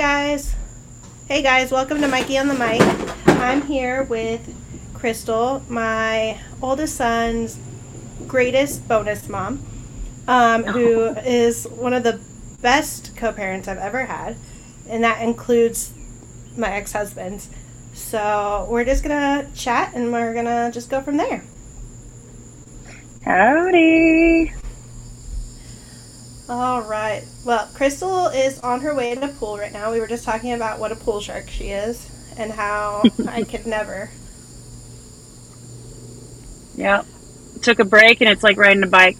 guys. Hey guys, welcome to Mikey on the Mic. I'm here with Christel, my oldest son's greatest bonus mom, um, who is one of the best co parents I've ever had, and that includes my ex husband's. So we're just gonna chat and we're gonna just go from there. Howdy. All right. Well, Christel is on her way to the pool right now. We were just talking about what a pool shark she is and how I could never. Yeah. Took a break and it's like riding a bike.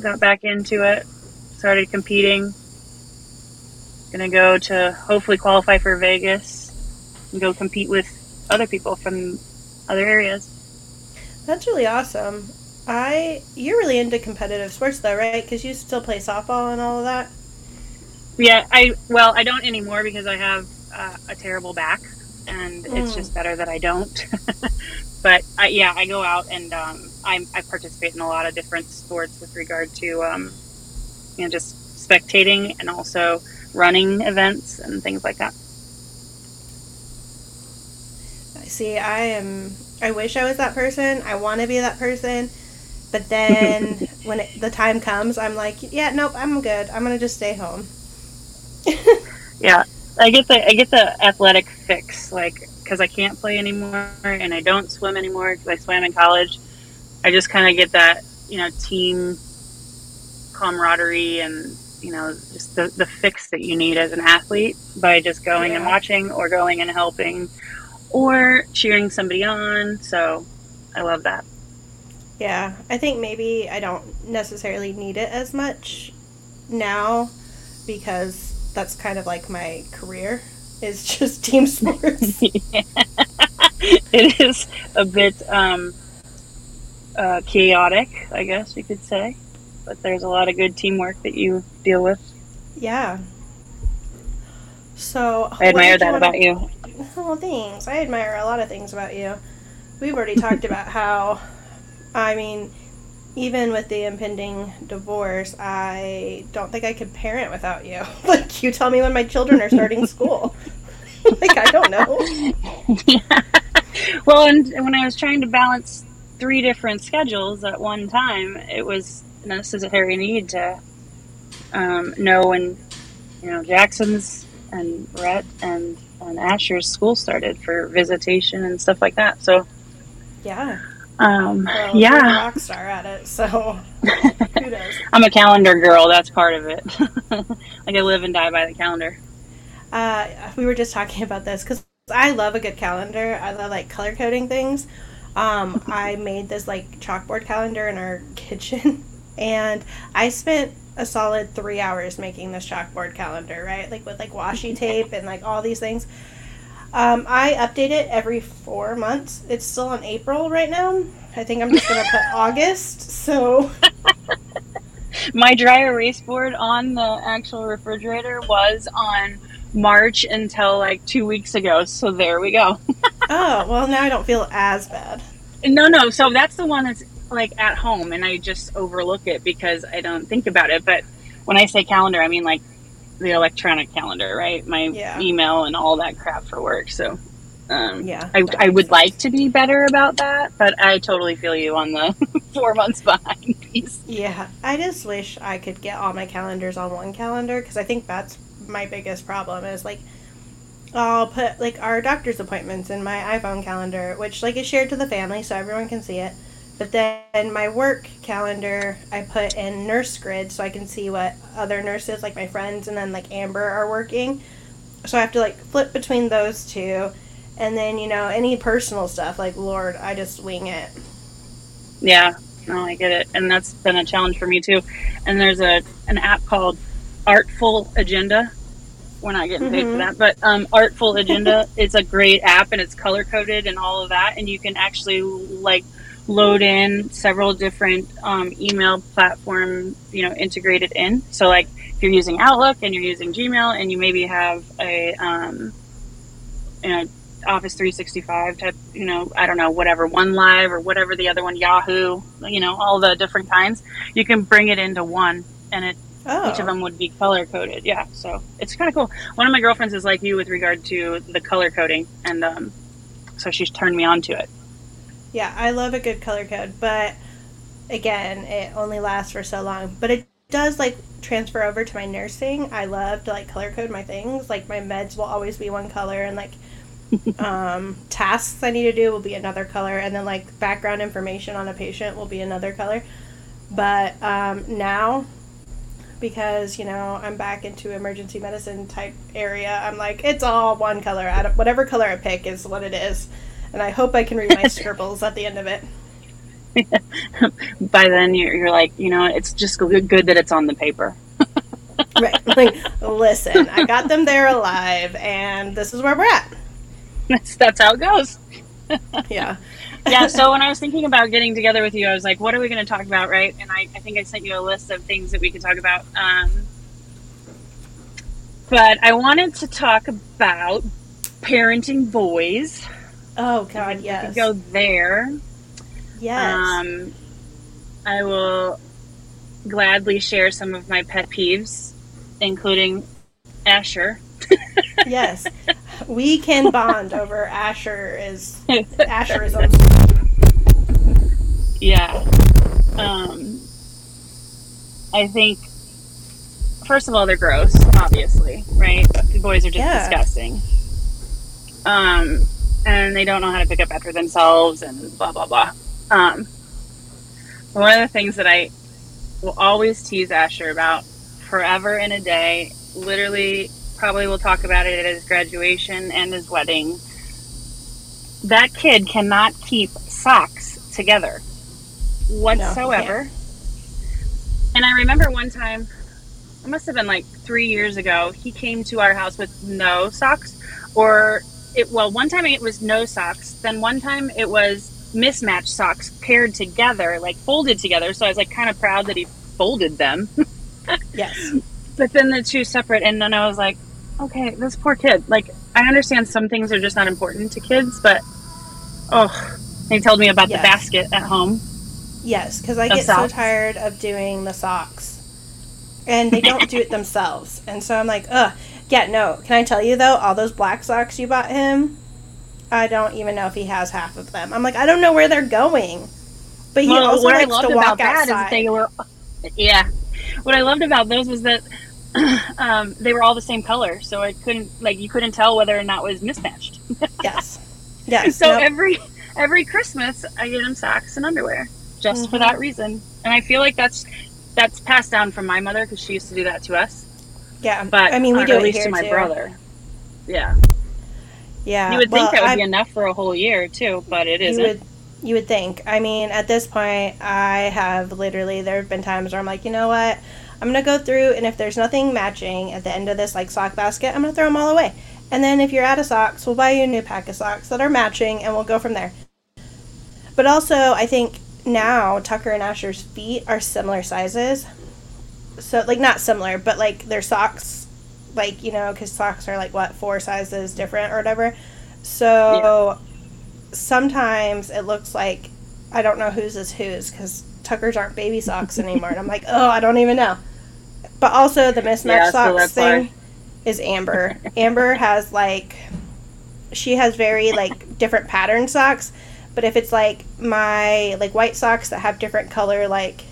Got back into it. Started competing. Gonna go to hopefully qualify for Vegas and go compete with other people from other areas. That's really awesome. I you're really into competitive sports though, right? Because you still play softball and all of that. Yeah, I well, I don't anymore because I have uh, a terrible back, and it's just better that I don't. but I, yeah, I go out and um, I, I participate in a lot of different sports with regard to um, you know just spectating and also running events and things like that. I see. I am. I wish I was that person. I want to be that person. But then when it, the time comes, I'm like, yeah, nope, I'm good. I'm gonna just stay home. yeah, I get the I get the athletic fix, like because I can't play anymore and I don't swim anymore because I swam in college. I just kind of get that you know team camaraderie and you know just the, the fix that you need as an athlete by just going yeah. and watching or going and helping or cheering somebody on. So I love that. Yeah, I think maybe I don't necessarily need it as much now because that's kind of like my career is just team sports. it is a bit um, uh, chaotic, I guess you could say, but there's a lot of good teamwork that you deal with. Yeah. So I admire that about you. Oh, thanks. I admire a lot of things about you. We've already talked about how I mean, even with the impending divorce, I don't think I could parent without you. like, you tell me when my children are starting school. like, I don't know. yeah. Well, and when I was trying to balance three different schedules at one time, it was a necessary need to um, know when, you know, Jackson's and Rhett and, and Asher's school started for visitation and stuff like that. So, yeah. Um, well, yeah, rock star at it. So. I'm a calendar girl. That's part of it. like I live and die by the calendar. Uh, we were just talking about this because I love a good calendar. I love like color coding things. Um, I made this like chalkboard calendar in our kitchen, and I spent a solid three hours making this chalkboard calendar. Right, like with like washi tape and like all these things. Um, I update it every four months. It's still on April right now. I think I'm just gonna put August. So my dry erase board on the actual refrigerator was on March until like two weeks ago. So there we go. oh well, now I don't feel as bad. No, no. So that's the one that's like at home, and I just overlook it because I don't think about it. But when I say calendar, I mean like the electronic calendar, right? My yeah. email and all that crap for work. So, um, yeah, I, I would sense. like to be better about that, but I totally feel you on the four months behind piece. Yeah, I just wish I could get all my calendars on one calendar because I think that's my biggest problem is like I'll put like our doctor's appointments in my iPhone calendar, which like is shared to the family so everyone can see it. But then my work calendar, I put in NurseGrid so I can see what other nurses, like my friends and then like Amber, are working. So I have to like flip between those two. And then, you know, any personal stuff, like, Lord, I just wing it. Yeah, no, I get it. And that's been a challenge for me too. And there's a an app called Artful Agenda. We're not getting paid mm-hmm. for that, but um, Artful Agenda is a great app and it's color coded and all of that. And you can actually like load in several different um, email platform you know integrated in so like if you're using outlook and you're using gmail and you maybe have a um, you know office 365 type you know i don't know whatever one live or whatever the other one yahoo you know all the different kinds you can bring it into one and it Oh. Each of them would be color coded. Yeah, so it's kind of cool. One of my girlfriends is like you with regard to the color coding, and um, so she's turned me on to it. Yeah, I love a good color code, but again, it only lasts for so long. But it does like transfer over to my nursing. I love to like color code my things. Like my meds will always be one color, and like um, tasks I need to do will be another color, and then like background information on a patient will be another color. But um, now, because you know I'm back into emergency medicine type area, I'm like it's all one color. Out of whatever color I pick is what it is, and I hope I can read my scribbles at the end of it. By then, you're, you're like, you know, it's just good, good that it's on the paper. right. Like, listen, I got them there alive, and this is where we're at. That's that's how it goes. yeah. yeah. So when I was thinking about getting together with you, I was like, what are we going to talk about, right? And I, I think I sent you a list of things that we could talk about. Um, but I wanted to talk about parenting boys. Oh God, yes. go there. Yes. Um, I will gladly share some of my pet peeves, including Asher. yes, we can bond over Asher as Asher is Asherism. Yeah. Um, I think first of all they're gross, obviously, right? The boys are just Yeah. disgusting. Um, and they don't know how to pick up after themselves and blah blah blah. Um, one of the things that I will always tease Asher about forever and a day, literally probably will talk about it at his graduation and his wedding. That kid cannot keep socks together whatsoever. and I remember one time, it must have been like three years ago, he came to our house with no socks, or it, well, one time it was no socks, then one time it was mismatched socks paired together, like folded together. So I was like kind of proud that he folded them. Yes. but then the two separate and then i was like okay this poor kid like i understand some things are just not important to kids but oh they told me about Yes. the basket at home Yes, because I get so tired of doing the socks, and they don't do it themselves, and so I'm like, ugh. Yeah, no. Can I tell you though? All those black socks you bought him, I don't even know if he has half of them. I'm like, I don't know where they're going. But he well, also what i likes loved to about walk that is outside. that they were yeah what i loved about those was that um, they were all the same color so i couldn't like you couldn't tell whether or not it was mismatched yes. Yes. so nope. every every Christmas I get him socks and underwear just for Mhm. that reason. And I feel like that's that's passed down from my mother because she used to do that to us. Yeah. But I mean, we do at least to my too. brother. Yeah, Yeah. you would well, think that would I- be enough for a whole year too, but it you isn't. would you would think i mean at this point i have literally there have been times where i'm like you know what i'm gonna go through and if there's nothing matching at the end of this like sock basket i'm gonna throw them all away and then if you're out of socks we'll buy you a new pack of socks that are matching and we'll go from there but also i think now tucker and asher's feet are similar sizes so like not similar but like their socks like you know because socks are like what four sizes different or whatever so sometimes it looks like I don't know whose is whose because Tucker's aren't baby socks anymore, and I'm like, oh, I don't even know. But also the mismatched Yeah, socks that's thing why. is Amber. Amber has like she has very like different pattern socks, but if it's like my like white socks that have different color like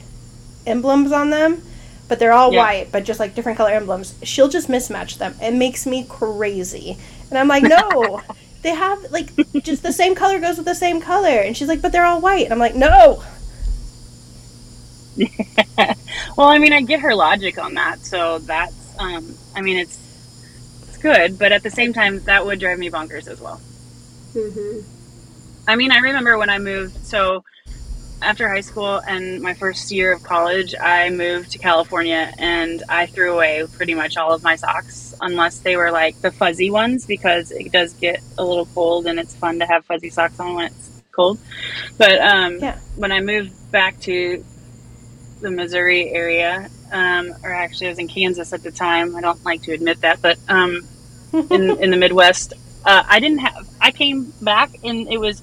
emblems on them, but they're all Yeah. white, but just like different color emblems, she'll just mismatch them. It makes me crazy. And I'm like, no, they have like just the same color goes with the same color. And she's like, but they're all white. And I'm like, no. well, I mean, I get her logic on that, so that's um, I mean, it's it's good, but at the same time, that would drive me bonkers as well. Mm-hmm. I mean, I remember when I moved. So after high school and my first year of college, I moved to California and I threw away pretty much all of my socks, unless they were like the fuzzy ones, because it does get a little cold and it's fun to have fuzzy socks on when it's cold. But um, Yeah. when I moved back to the Missouri area, um, or actually I was in Kansas at the time. I don't like to admit that, but um, in in the Midwest. Uh, I didn't have. I came back and it was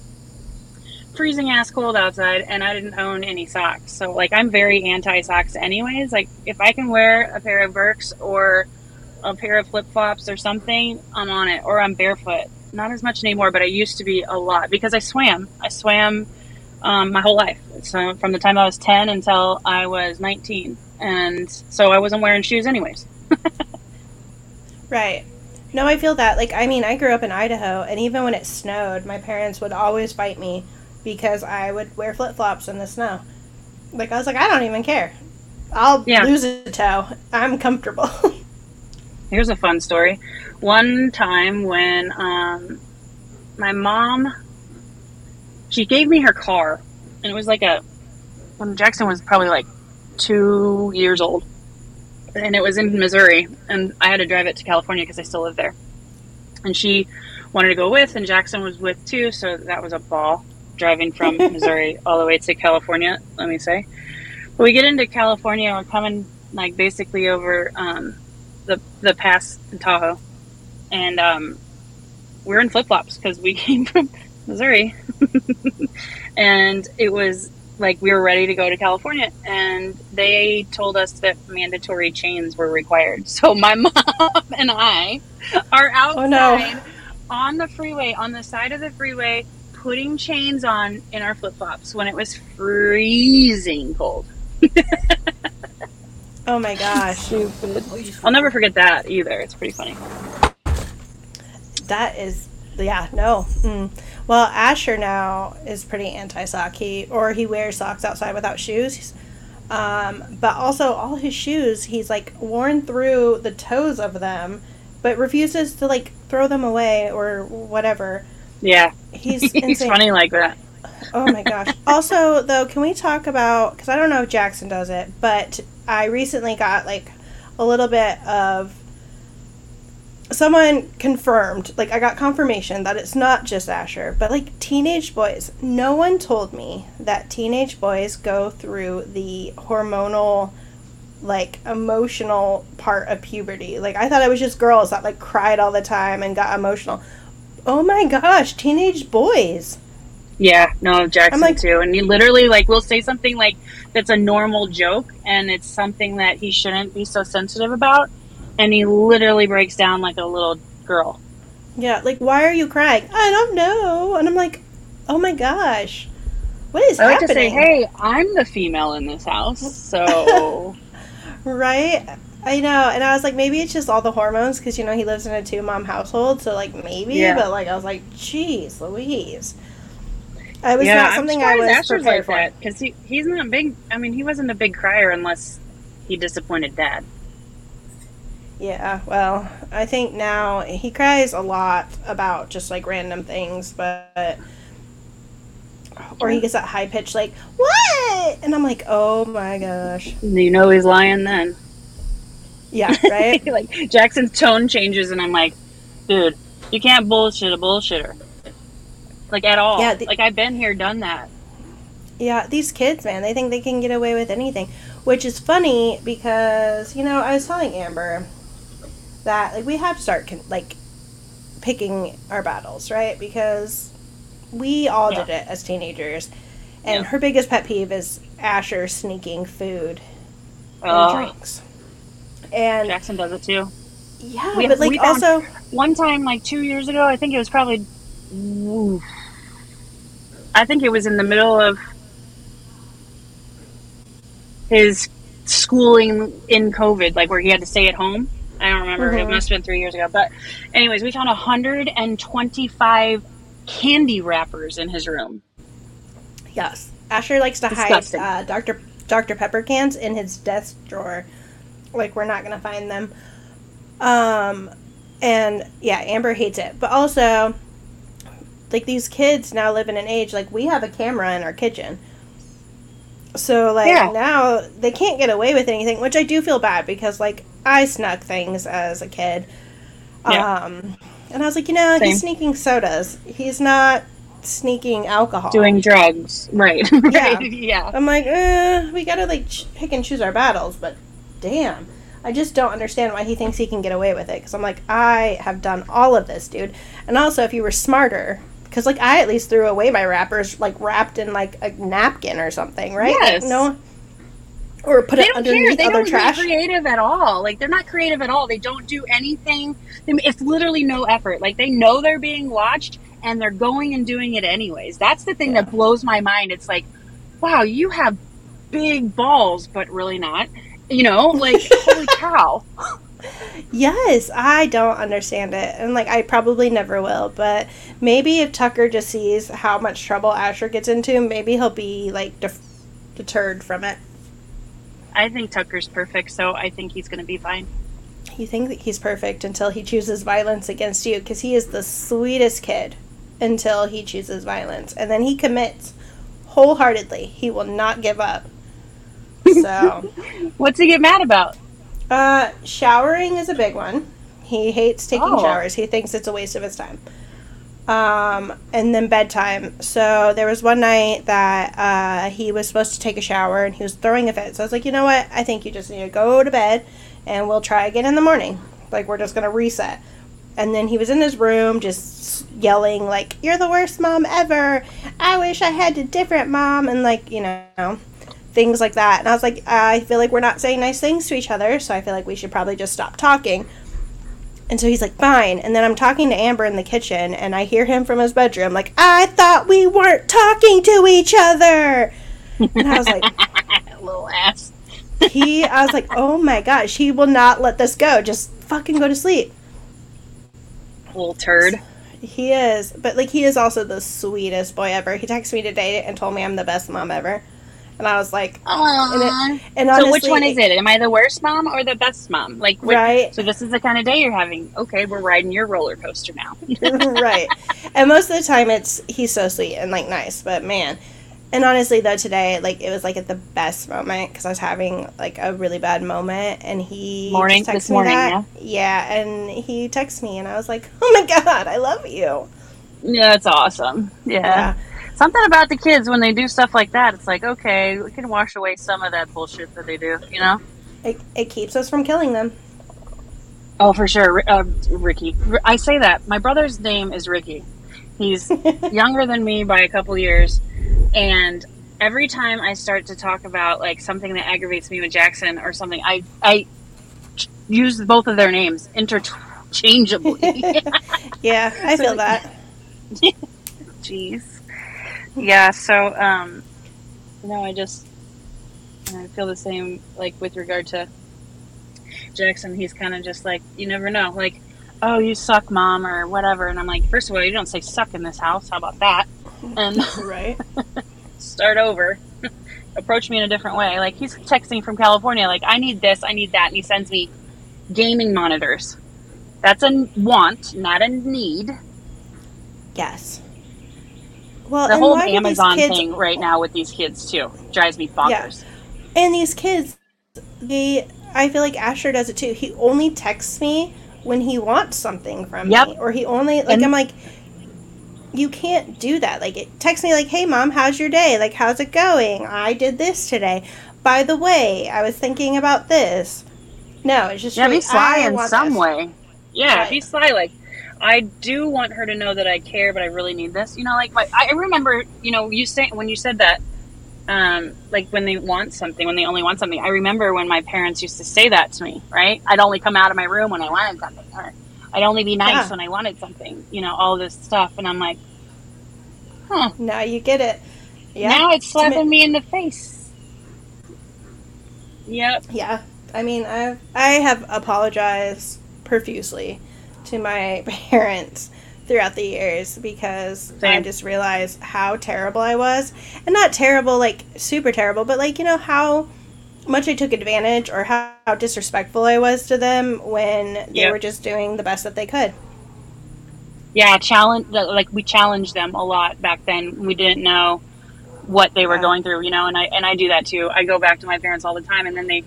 freezing ass cold outside and I didn't own any socks. So like I'm very anti socks anyways. Like if I can wear a pair of Birks or a pair of flip flops or something, I'm on it. Or I'm barefoot. Not as much anymore, but I used to be a lot because I swam. I swam um, my whole life. So from the time I was 10 until I was 19. And so I wasn't wearing shoes anyways. right. No, I feel that. Like, I mean, I grew up in Idaho, and even when it snowed, my parents would always fight me because I would wear flip flops in the snow. Like, I was like, I don't even care. I'll yeah. lose a toe. I'm comfortable. Here's a fun story. One time when um, my mom, she gave me her car, and it was like a, when Jackson was probably like two years old and it was in Missouri, and I had to drive it to California because I still live there. And she wanted to go with, and Jackson was with too, so that was a ball driving from Missouri all the way to California. Let me say, but we get into California, we're coming like basically over um, the the pass in Tahoe, and um, we're in flip flops because we came from Missouri, and it was like we were ready to go to California and they told us that mandatory chains were required. So my mom and I are outside oh, no. on the freeway, on the side of the freeway, putting chains on in our flip flops when it was freezing cold. oh my gosh. Stupid. I'll never forget that either. It's pretty funny. That is yeah, no. Mm. Well, Asher now is pretty anti sock. He or he wears socks outside without shoes. Um, but also all his shoes, he's like worn through the toes of them, but refuses to like throw them away or whatever. Yeah, he's he's funny like that. oh my gosh. Also, though, can we talk about because I don't know if Jackson does it, but I recently got like a little bit of someone confirmed, like I got confirmation that it's not just Asher, but like teenage boys. No one told me that teenage boys go through the hormonal like emotional part of puberty. Like I thought it was just girls that like cried all the time and got emotional. Oh my gosh, teenage boys. Yeah, no, Jackson like, too. And he literally like will say something like that's a normal joke and it's something that he shouldn't be so sensitive about and he literally breaks down like a little girl. Yeah, like why are you crying? I don't know. And I'm like, oh my gosh, what is I happening? to say, hey, I'm the female in this house, so right. I know, and I was like, maybe it's just all the hormones because you know he lives in a two mom household, so like maybe, yeah. but like I was like, jeez, Louise. I was yeah, not something I was Asher's prepared like for because he he's not big. I mean, he wasn't a big crier unless he disappointed dad. Yeah, well, I think now he cries a lot about just like random things, but or he gets that high pitch like what, and I'm like, oh my gosh. You know he's lying then. Yeah, right. like Jackson's tone changes, and I'm like, dude, you can't bullshit a bullshitter. Like at all. Yeah. The- like I've been here, done that. Yeah, these kids, man, they think they can get away with anything, which is funny because you know I was telling Amber that like we have to start con- like picking our battles, right? Because we all yeah. did it as teenagers. And yeah. her biggest pet peeve is Asher sneaking food and drinks. And Jackson does it too. Yeah, we, but like also one time, like two years ago, I think it was probably. I think it was in the middle of his schooling in COVID, like where he had to stay at home. I don't remember. Mm-hmm. It must have been three years ago. But, anyways, we found 125 candy wrappers in his room. Yes. Asher likes to Disgusting. hide uh, Dr. Dr. Pepper cans in his desk drawer. Like, we're not going to find them. Um, and yeah, Amber hates it. But also, like, these kids now live in an age, like, we have a camera in our kitchen. So like yeah. now they can't get away with anything, which I do feel bad because like I snuck things as a kid. Yeah. Um, and I was like, you know, Same. he's sneaking sodas. He's not sneaking alcohol. Doing drugs. Right. Yeah. yeah. I'm like, eh, we gotta like ch- pick and choose our battles, but damn. I just don't understand why he thinks he can get away with it. Because I'm like, I have done all of this, dude. And also, if you were smarter, because like I at least threw away my wrappers like wrapped in like a napkin or something, right? Yes. Like, no. Or put they it don't underneath care. They other don't trash. get creative at all. Like they're not creative at all. They don't do anything. It's literally no effort. Like they know they're being watched and they're going and doing it anyways. That's the thing Yeah. that blows my mind. It's like, wow, you have big balls, but really not. You know, like holy cow. Yes, I don't understand it. And like I probably never will, but maybe if Tucker just sees how much trouble Asher gets into, maybe he'll be like def- deterred from it. I think Tucker's perfect, so I think he's going to be fine. You think that he's perfect until he chooses violence against you because he is the sweetest kid until he chooses violence. And then he commits wholeheartedly. He will not give up. So, What's he get mad about? uh, showering is a big one. He hates taking Oh. showers, he thinks it's a waste of his time. Um, and then bedtime. So there was one night that uh, he was supposed to take a shower and he was throwing a fit. So I was like, you know what? I think you just need to go to bed and we'll try again in the morning. Like we're just gonna reset. And then he was in his room just yelling like, "You're the worst mom ever! I wish I had a different mom!" And like you know, things like that. And I was like, I feel like we're not saying nice things to each other, so I feel like we should probably just stop talking. And so he's like, fine. And then I'm talking to Amber in the kitchen, and I hear him from his bedroom, like, I thought we weren't talking to each other. And I was like, Little ass. he, I was like, oh my gosh, he will not let this go. Just fucking go to sleep. Little turd. He is, but like, he is also the sweetest boy ever. He texted me today and told me I'm the best mom ever. And I was like, ah. Aww. and So which one is it? Am I the worst mom or the best mom? Like, what, Right. So this is the kind of day you're having. Okay, we're riding your roller coaster now. right. And most of the time it's he's so sweet and like nice, but man. And honestly though today like it was like at the best moment cuz I was having like a really bad moment and he Morning? texted This me morning, that. yeah, and he texted me and I was like, "Oh my god, I love you." yeah, that's awesome. Yeah. Yeah. Something about the kids when they do stuff like that. It's like, okay, we can wash away some of that bullshit that they do. You know? It, it keeps us from killing them. Oh, for sure, uh, Ricky. I say that. My brother's name is Ricky. He's younger than me by a couple years, and every time I start to talk about like something that aggravates me with Jackson or something, I I use both of their names interchangeably. yeah, I feel that. Jeez. Yeah. So, um, no, I just I feel the same. Like with regard to Jackson, he's kind of just like you never know. Like, oh, you suck, mom, or whatever. And I'm like, first of all, you don't say suck in this house. How about that? And Right? start over. Approach me in a different way. Like he's texting from California. Like I need this, I need that, and he sends me gaming monitors. That's a want, not a need. Yes. Well, The whole why do these Amazon kids thing right now with these kids too drives me bonkers. And these kids, they, I feel like Asher does it too. He only texts me when he wants something from Yep. me, or he only like And- I'm like, you can't do that. Like, it text me like, "Hey, mom, how's your day? Like, how's it going? I did this today. By the way, I was thinking about this." No, it's just Yeah, be sly "I in some this." way. Yeah, Right. be sly. Like, I do want her to know that I care, but I really need this. You know, like my, I remember, you know, you say when you said that, um, like when they want something, when they only want something. I remember when my parents used to say that to me. Right? I'd only come out of my room when I wanted something, or I'd only be nice Yeah. when I wanted something. You know, all this stuff, and I'm like, huh. Now you get it. Yeah. Now it's slapping me in the face. Yep. Yeah, I mean, I've I have apologized profusely to my parents throughout the years because I just realized how terrible I was, and not terrible like super terrible, but like you know how much I took advantage or how, how disrespectful I was to them when they Yep. were just doing the best that they could. yeah challenge like we challenged them a lot back then we didn't know what they were Yeah. going through you know and i and i do that too i go back to my parents all the time and then they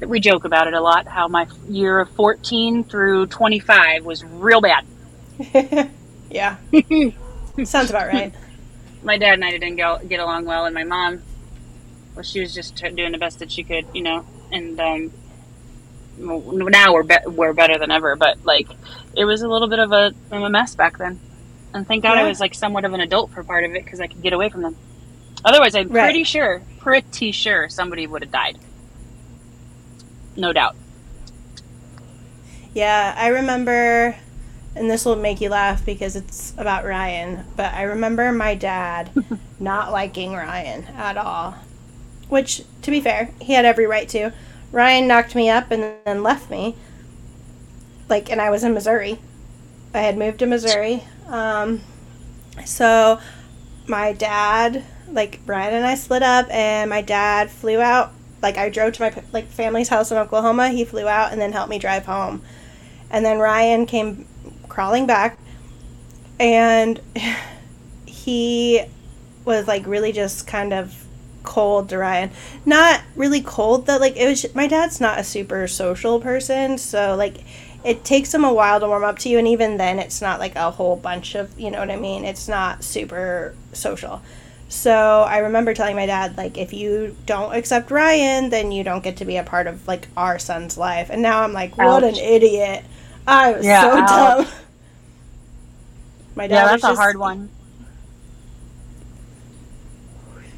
we joke about it a lot how my year of 14 through 25 was real bad yeah, sounds about right. my dad and i didn't go, get along well and my mom well she was just doing the best that she could you know and um now we're be- we're better than ever but like it was a little bit of a, of a mess back then And thank God Yeah. I was like somewhat of an adult for part of it because I could get away from them. Otherwise, I'm Right. pretty sure, pretty sure somebody would have died. No doubt. Yeah, I remember, and this will make you laugh because it's about Ryan, but I remember my dad not liking Ryan at all. Which, to be fair, he had every right to. Ryan knocked me up and then left me. Like, and I was in Missouri. I had moved to Missouri. Um, so, my dad, like, Ryan and I split up, and my dad flew out. Like, I drove to my like family's house in Oklahoma. He flew out and then helped me drive home. And then Ryan came crawling back, and he was like really just kind of cold to Ryan. Not really cold though. like it was. My dad's not a super social person, so like it takes him a while to warm up to you, and even then, it's not like a whole bunch of you know what I mean. It's not super social. So I remember telling my dad, like, if you don't accept Ryan, then you don't get to be a part of like our son's life. And now I'm like, what an idiot! I was Yeah, so ouch. dumb. My dad Yeah, was that's a hard one.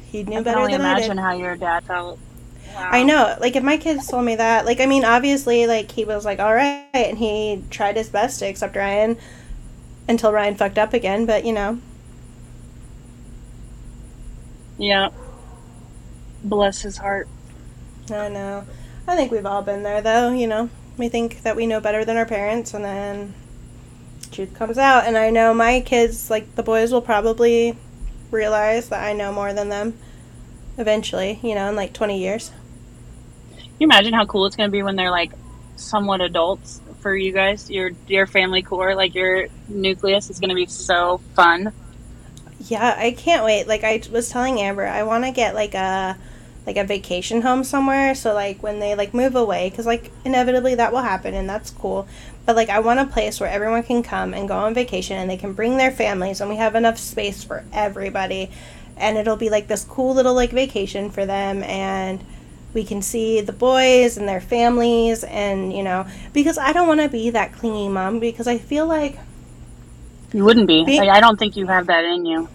He I knew can better than I did. imagine how your dad felt. Wow. I know. Like if my kids told me that, like I mean, obviously, like he was like, all right, and he tried his best to accept Ryan until Ryan fucked up again. But you know, Yeah. Bless his heart. I know. I think we've all been there, though. You know, we think that we know better than our parents, and then truth comes out. And I know my kids, like the boys, will probably realize that I know more than them eventually. You know, in like twenty years. Can you imagine how cool it's going to be when they're like somewhat adults for you guys? Your your family core, like your nucleus, is going to be so fun. Yeah, I can't wait. Like I was telling Amber, I want to get like a like a vacation home somewhere. So like when they like move away, because like inevitably that will happen, and that's cool. But like I want a place where everyone can come and go on vacation, and they can bring their families, and we have enough space for everybody, and it'll be like this cool little like vacation for them, and we can see the boys and their families, and you know, because I don't want to be that clingy mom because I feel like You wouldn't be. Like, I don't think you have that in you.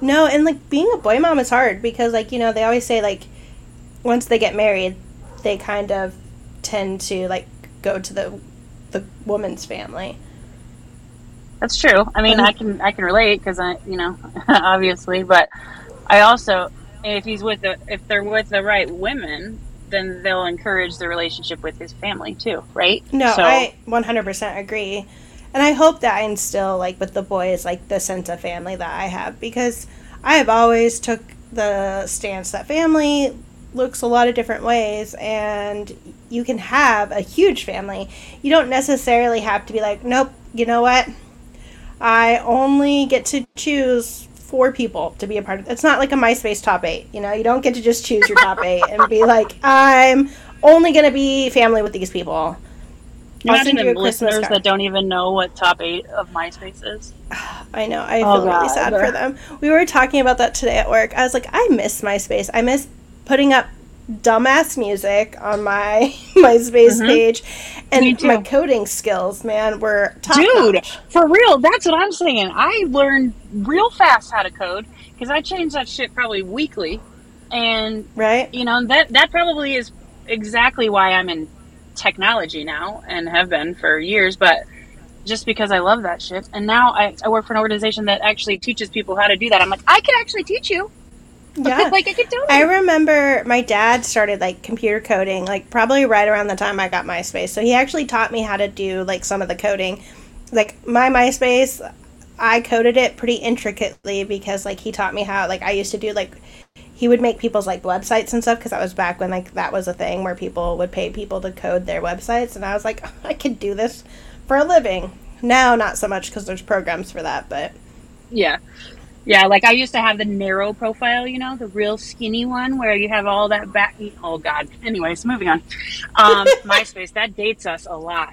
No, and like being a boy mom is hard because like, you know, they always say like once they get married, they kind of tend to like go to the the woman's family. That's true. I mean, Um, I can I can relate because I, you know, obviously, but I also, if he's with the, if they're with the right women, then they'll encourage the relationship with his family too, right? No, So, I 100% agree. And I hope that I instill like with the boys like the sense of family that I have because I have always took the stance that family looks a lot of different ways and you can have a huge family. You don't necessarily have to be like, nope, you know what? I only get to choose four people to be a part of. It's not like a MySpace top 8, you know? You don't get to just choose your top 8 and be like, I'm only going to be family with these people. I'll imagine send you the a listeners card. that don't even know what top eight of MySpace is. I know. I Oh, feel really sad for them. We were talking about that today at work. I was like, I miss MySpace. I miss putting up dumbass music on my MySpace Mhm. page, and my coding skills, man, were top Dude, notch. for real, that's what I'm saying. I learned real fast how to code because I change that shit probably weekly, and Right? you know that that probably is exactly why I'm in technology now and have been for years. But just because I love that shit, and now I, I work for an organization that actually teaches people how to do that. I'm like, I can actually teach you. Yeah. like I can totally. I remember my dad started like computer coding, like probably right around the time I got MySpace. So he actually taught me how to do like some of the coding. Like my MySpace, I coded it pretty intricately because like he taught me how. Like I used to do like he would make people's like websites and stuff because that was back when like that was a thing where people would pay people to code their websites, and I was like, I could do this for a living. Now, not so much because there's programs for that, but Yeah. Yeah, like I used to have the narrow profile, you know, the real skinny one where you have all that back. Oh, God. Anyways, moving on. Um, MySpace, that dates us a lot.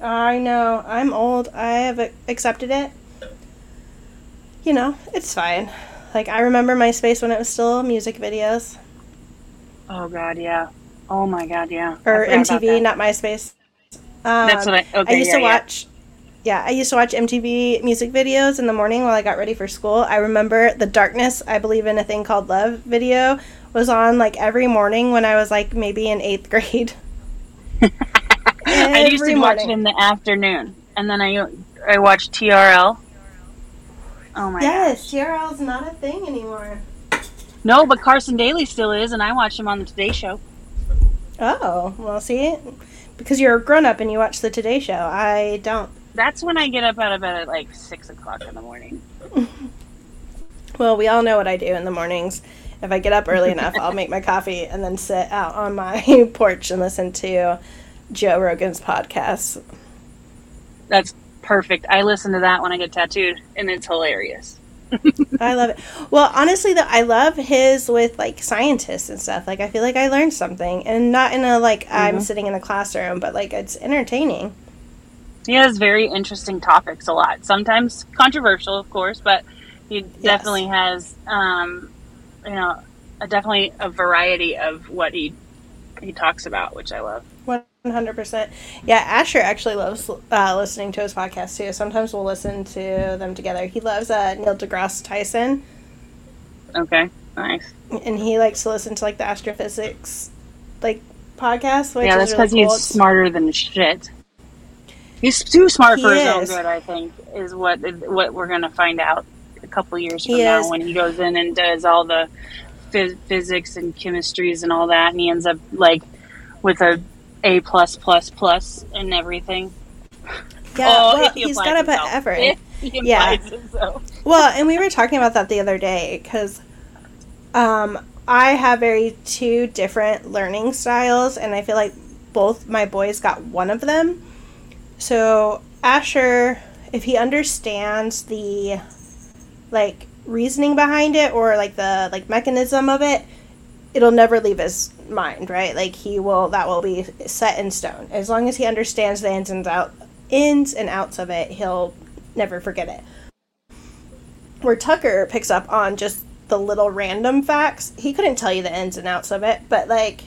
I know. I'm old. I have accepted it. You know, it's fine. Like, I remember MySpace when it was still music videos. Oh, God, yeah. Oh, my God, yeah. Or MTV, not MySpace. Um, That's what I. Okay, I used yeah, to watch yeah, I used to watch MTV music videos in the morning while I got ready for school. I remember the Darkness, I Believe in a Thing Called Love video was on like every morning when I was like maybe in eighth grade. I used to watch it in the afternoon, and then I I watched TRL. Oh my yes, gosh. TRL is not a thing anymore. No, but Carson Daly still is, and I watch him on the Today Show. Oh, well, see, because you're a grown up and you watch the Today Show. I don't. That's when I get up out of bed at like six o'clock in the morning. well, we all know what I do in the mornings. If I get up early enough, I'll make my coffee and then sit out on my porch and listen to Joe Rogan's podcast. That's perfect. I listen to that when I get tattooed, and it's hilarious. I love it. Well, honestly, though, I love his with like scientists and stuff. Like, I feel like I learned something, and not in a like mm-hmm. I'm sitting in the classroom, but like it's entertaining. He has very interesting topics a lot. Sometimes controversial, of course, but he yes. definitely has, um, you know, a, definitely a variety of what he he talks about, which I love. One hundred percent. Yeah, Asher actually loves uh, listening to his podcast too. Sometimes we'll listen to them together. He loves uh, Neil deGrasse Tyson. Okay, nice. And he likes to listen to like the astrophysics, like podcast. yeah, that's because really cool. he's smarter than shit. He's too smart he for his own good. I think is what what we're gonna find out a couple years from he now is. when he goes in and does all the phys- physics and chemistries and all that, and he ends up like with a a plus plus plus and everything. Yeah, oh, well, he he's got to put effort. yeah. Well, and we were talking about that the other day because um, I have very two different learning styles, and I feel like both my boys got one of them. So Asher, if he understands the like reasoning behind it or like the like mechanism of it, it'll never leave his mind, right? Like he will that will be set in stone. As long as he understands the ins and out ins and outs of it, he'll never forget it. Where Tucker picks up on just the little random facts, he couldn't tell you the ins and outs of it, but like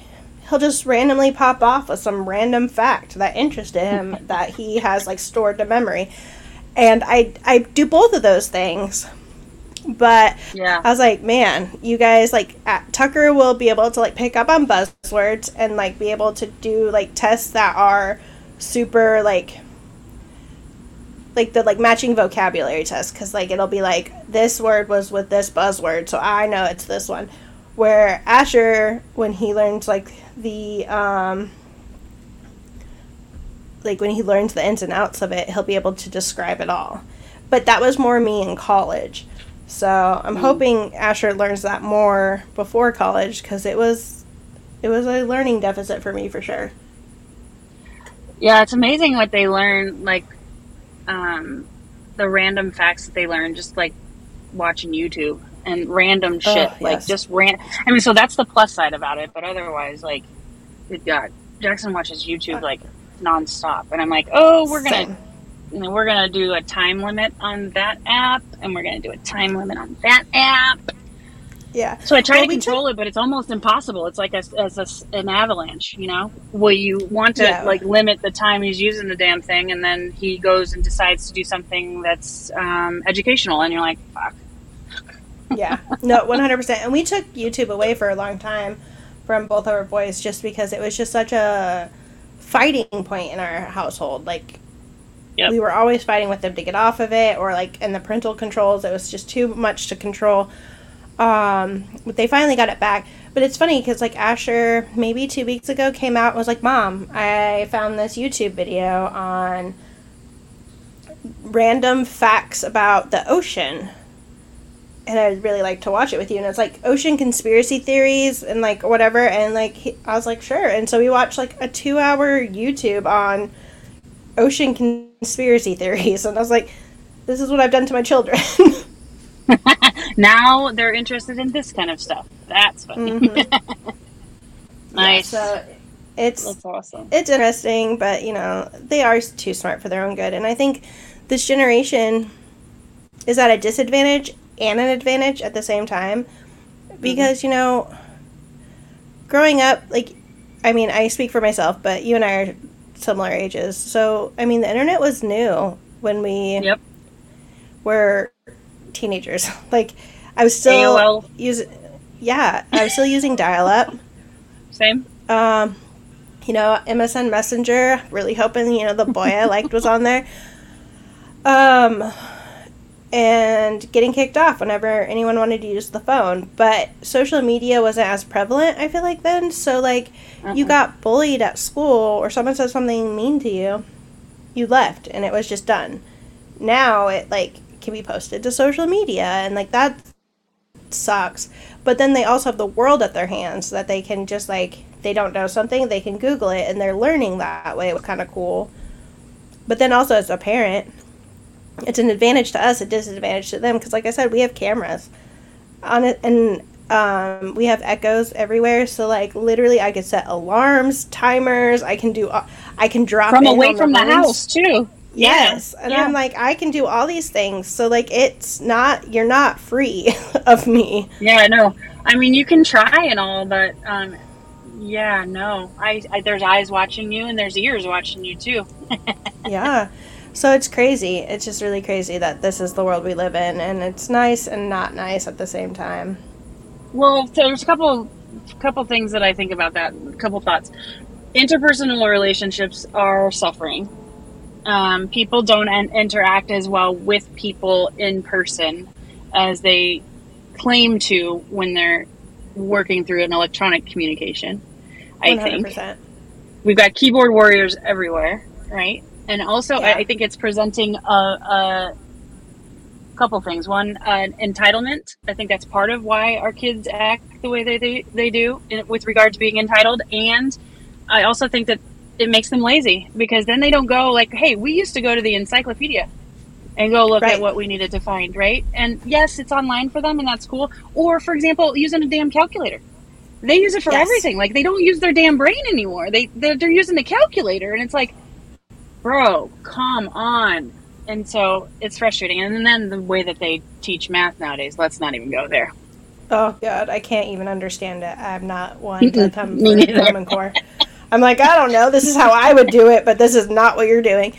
he'll just randomly pop off with some random fact that interested him that he has like stored to memory. And I I do both of those things but yeah. I was like, man, you guys like Tucker will be able to like pick up on buzzwords and like be able to do like tests that are super like like the like matching vocabulary test. Because like it'll be like this word was with this buzzword so i know it's this one. Where asher when he learns like the um like when he learns the ins and outs of it he'll be able to describe it all. But that was more me in college so I'm mm. hoping Asher learns that more before college because it was it was a learning deficit for me for sure. Yeah, it's amazing what they learn, like um, the random facts that they learn just like watching YouTube and random oh, shit, oh, like yes. just ran. I mean, so that's the plus side about it, but otherwise, like, good God, Jackson watches YouTube like nonstop, and I'm like, oh, we're gonna. Same we're going to do a time limit on that app and we're going to do a time limit on that app. Yeah. So I try well, to control it, but it's almost impossible. It's like a, as a, an avalanche, you know, where you want to yeah. like limit the time he's using the damn thing, and then he goes and decides to do something that's um, educational, and you're like, fuck. yeah. No, one hundred percent. And we took YouTube away for a long time from both our boys, just because it was just such a fighting point in our household. Like Yep. We were always fighting with them to get off of it, or like in the parental controls, it was just too much to control. Um, but they finally got it back. But it's funny because like Asher, maybe two weeks ago, came out and was like, "Mom, I found this YouTube video on random facts about the ocean." and I'd really like to watch it with you. And it's like ocean conspiracy theories and like whatever. And like he, I was like, sure. And so we watched like a two hour YouTube on ocean conspiracy theories, and I was like, this is what I've done to my children. now they're interested in this kind of stuff. That's funny. Mm-hmm. nice. Yeah, so it's That's awesome. It's interesting, but you know they are too smart for their own good, and I think this generation is at a disadvantage and an advantage at the same time because mm-hmm. you know growing up like i mean i speak for myself but you and i are similar ages. So, I mean, the internet was new when we Yep. were teenagers. Like I was still AOL. using yeah, I was still using dial up. Same. Um, you know, MSN Messenger, really hoping, you know, the boy I liked was on there. Um, and getting kicked off whenever anyone wanted to use the phone. But social media wasn't as prevalent, I feel like, then. So, like, you Uh-uh. got bullied at school or someone said something mean to you, you left and it was just done. Now it, like, can be posted to social media and, like, that sucks. But then they also have the world at their hands that they can just like they don't know something, they can Google it and they're learning that way. It was kind of cool. But then also as a parent, it's an advantage to us, a disadvantage to them because like I said, we have cameras on it and um, we have echoes everywhere. So like literally, I could set alarms, timers. I can do. I can drop From away from the rooms. house too. Yes. And yeah. I'm like, I can do all these things. So, like, it's not, you're not free of me. Yeah, I know. I mean, you can try and all, but um, yeah, no. I, I there's eyes watching you, and there's ears watching you too. yeah. So, it's crazy. It's just really crazy that this is the world we live in. And it's nice and not nice at the same time. Well, there's a couple couple things that I think about that. A couple thoughts. Interpersonal relationships are suffering. Um, people don't en- interact as well with people in person as they claim to when they're working through an electronic communication. I think 100%. we've got keyboard warriors everywhere, right? And also, Yeah. I, I think it's presenting a, a couple things. One, uh, entitlement. I think that's part of why our kids act the way they they, they do in, with regard to being entitled. And I also think that it makes them lazy because then they don't go like, "Hey, we used to go to the encyclopedia." And go look Right. at what we needed to find, right? And yes, it's online for them, and that's cool. Or, for example, using a damn calculator they use it for Yes. everything. Like they don't use their damn brain anymore. They they're, they're using the calculator, and it's like, bro, come on. And so it's frustrating. And then the way that they teach math nowadays, let's not even go there. Oh, God. I can't even understand it. I'm not one to come for. Common Core. I'm like, I don't know. This is how I would do it, but this is not what you're doing.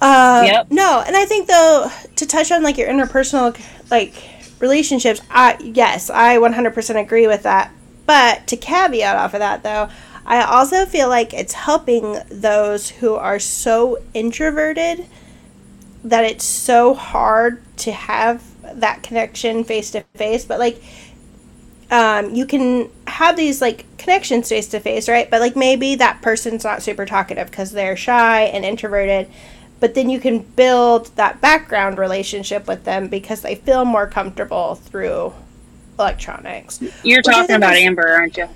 Uh, Yep. No, and I think though to touch on like your interpersonal like relationships, I yes, I 100% agree with that. But to caveat off of that though, I also feel like it's helping those who are so introverted that it's so hard to have that connection face to face. But like um, you can have these like connections face to face, right? But like maybe that person's not super talkative because they're shy and introverted. But then you can build that background relationship with them because they feel more comfortable through electronics. You're talking about is- Amber, aren't you?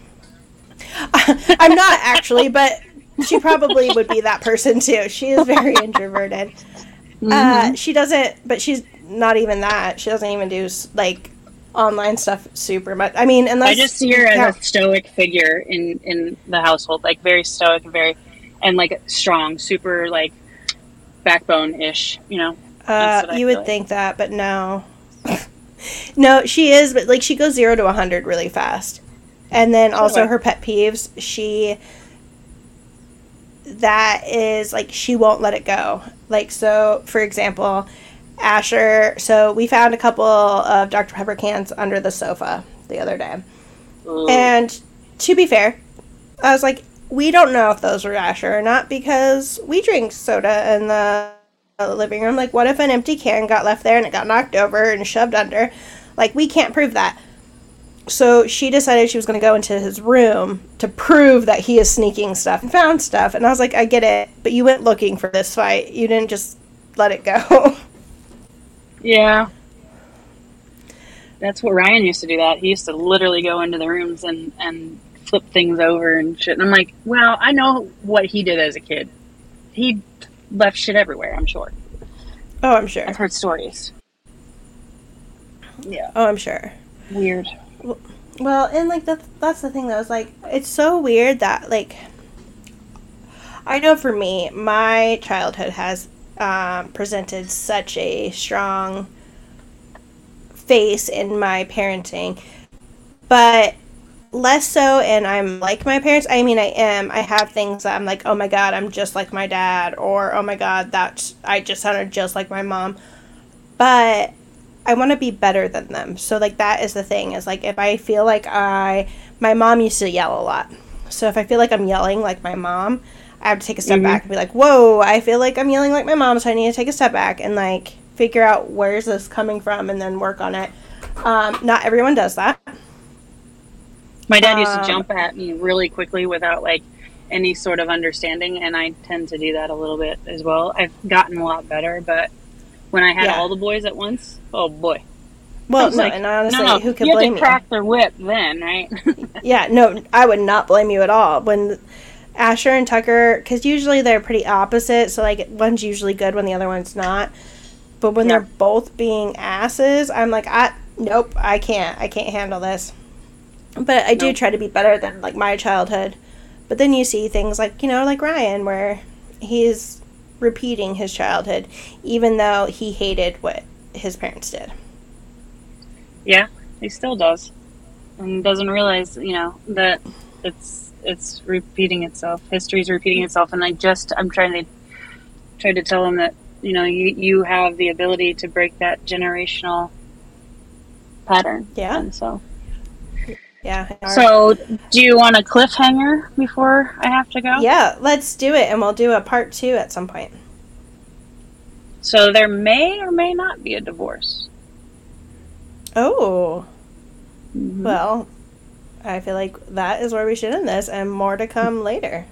I'm not actually, but she probably would be that person too. She is very introverted. Mm-hmm. Uh, she doesn't, but she's not even that. She doesn't even do like online stuff super much. I mean, unless I just see her as a stoic figure in in the household, like very stoic, and very and like strong, super like backbone ish. You know, Uh, you would like. think that, but no. no, she is, but like she goes zero to a hundred really fast, and then also her pet peeves. She that is like she won't let it go. Like so, for example, Asher. So we found a couple of Dr Pepper cans under the sofa the other day, mm. and to be fair, I was like, we don't know if those were Asher or not because we drink soda in the living room. Like, what if an empty can got left there and it got knocked over and shoved under? Like, we can't prove that. So she decided she was going to go into his room to prove that he is sneaking stuff and found stuff. And I was like, I get it, but you went looking for this fight. You didn't just let it go. Yeah. That's what Ryan used to do that. He used to literally go into the rooms and, and flip things over and shit. And I'm like, well, I know what he did as a kid. He left shit everywhere, I'm sure. oh, I'm sure. I've heard stories. Yeah. Oh, I'm sure. Weird. Well, and like that's that's the thing though. Is like it's so weird that like I know for me, my childhood has um, presented such a strong face in my parenting, but less so and I'm like my parents. I mean, I am. I have things that I'm like, "Oh my god, I'm just like my dad," or "Oh my god, that's I just sounded just like my mom." But I want to be better than them. So like that is the thing is like if I feel like I my mom used to yell a lot. So if I feel like I'm yelling like my mom, I have to take a step mm-hmm. back and be like, "Whoa, I feel like I'm yelling like my mom, so I need to take a step back and like figure out where's this coming from and then work on it." Um, not everyone does that. My dad used to um, jump at me really quickly without like any sort of understanding, and I tend to do that a little bit as well. I've gotten a lot better, but when I had yeah. all the boys at once, oh boy. Well, no, like, and honestly, no, no, who can you blame to crack their whip then, right? yeah, no, I would not blame you at all. When Asher and Tucker, because usually they're pretty opposite, so like one's usually good when the other one's not. But when yeah. they're both being asses, I'm like, I nope, I can't, I can't handle this. But I do try to be better than like my childhood. But then you see things like, you know, like Ryan where he's repeating his childhood even though he hated what his parents did. Yeah, he still does. And doesn't realize, you know, that it's it's repeating itself. History's repeating itself and I just I'm trying to try to tell him that, you know, you you have the ability to break that generational pattern. Yeah. And so yeah. So, do you want a cliffhanger before I have to go? Yeah, let's do it, and we'll do a part two at some point. So, there may or may not be a divorce. Oh. Mm-hmm. Well, I feel like that is where we should end this, and more to come later.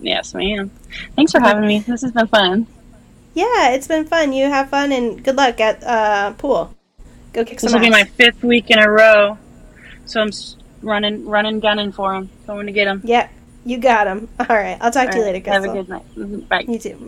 Yes, ma'am. Thanks for having me. This has been fun. Yeah, it's been fun. You have fun, and good luck at uh, pool. Go kick some. This will ass. be my fifth week in a row so I'm running, running, gunning for him. Going to get him. Yep, you got him. All right, I'll talk All to you later. Guys. Have a good night. Mm-hmm. Bye. You too.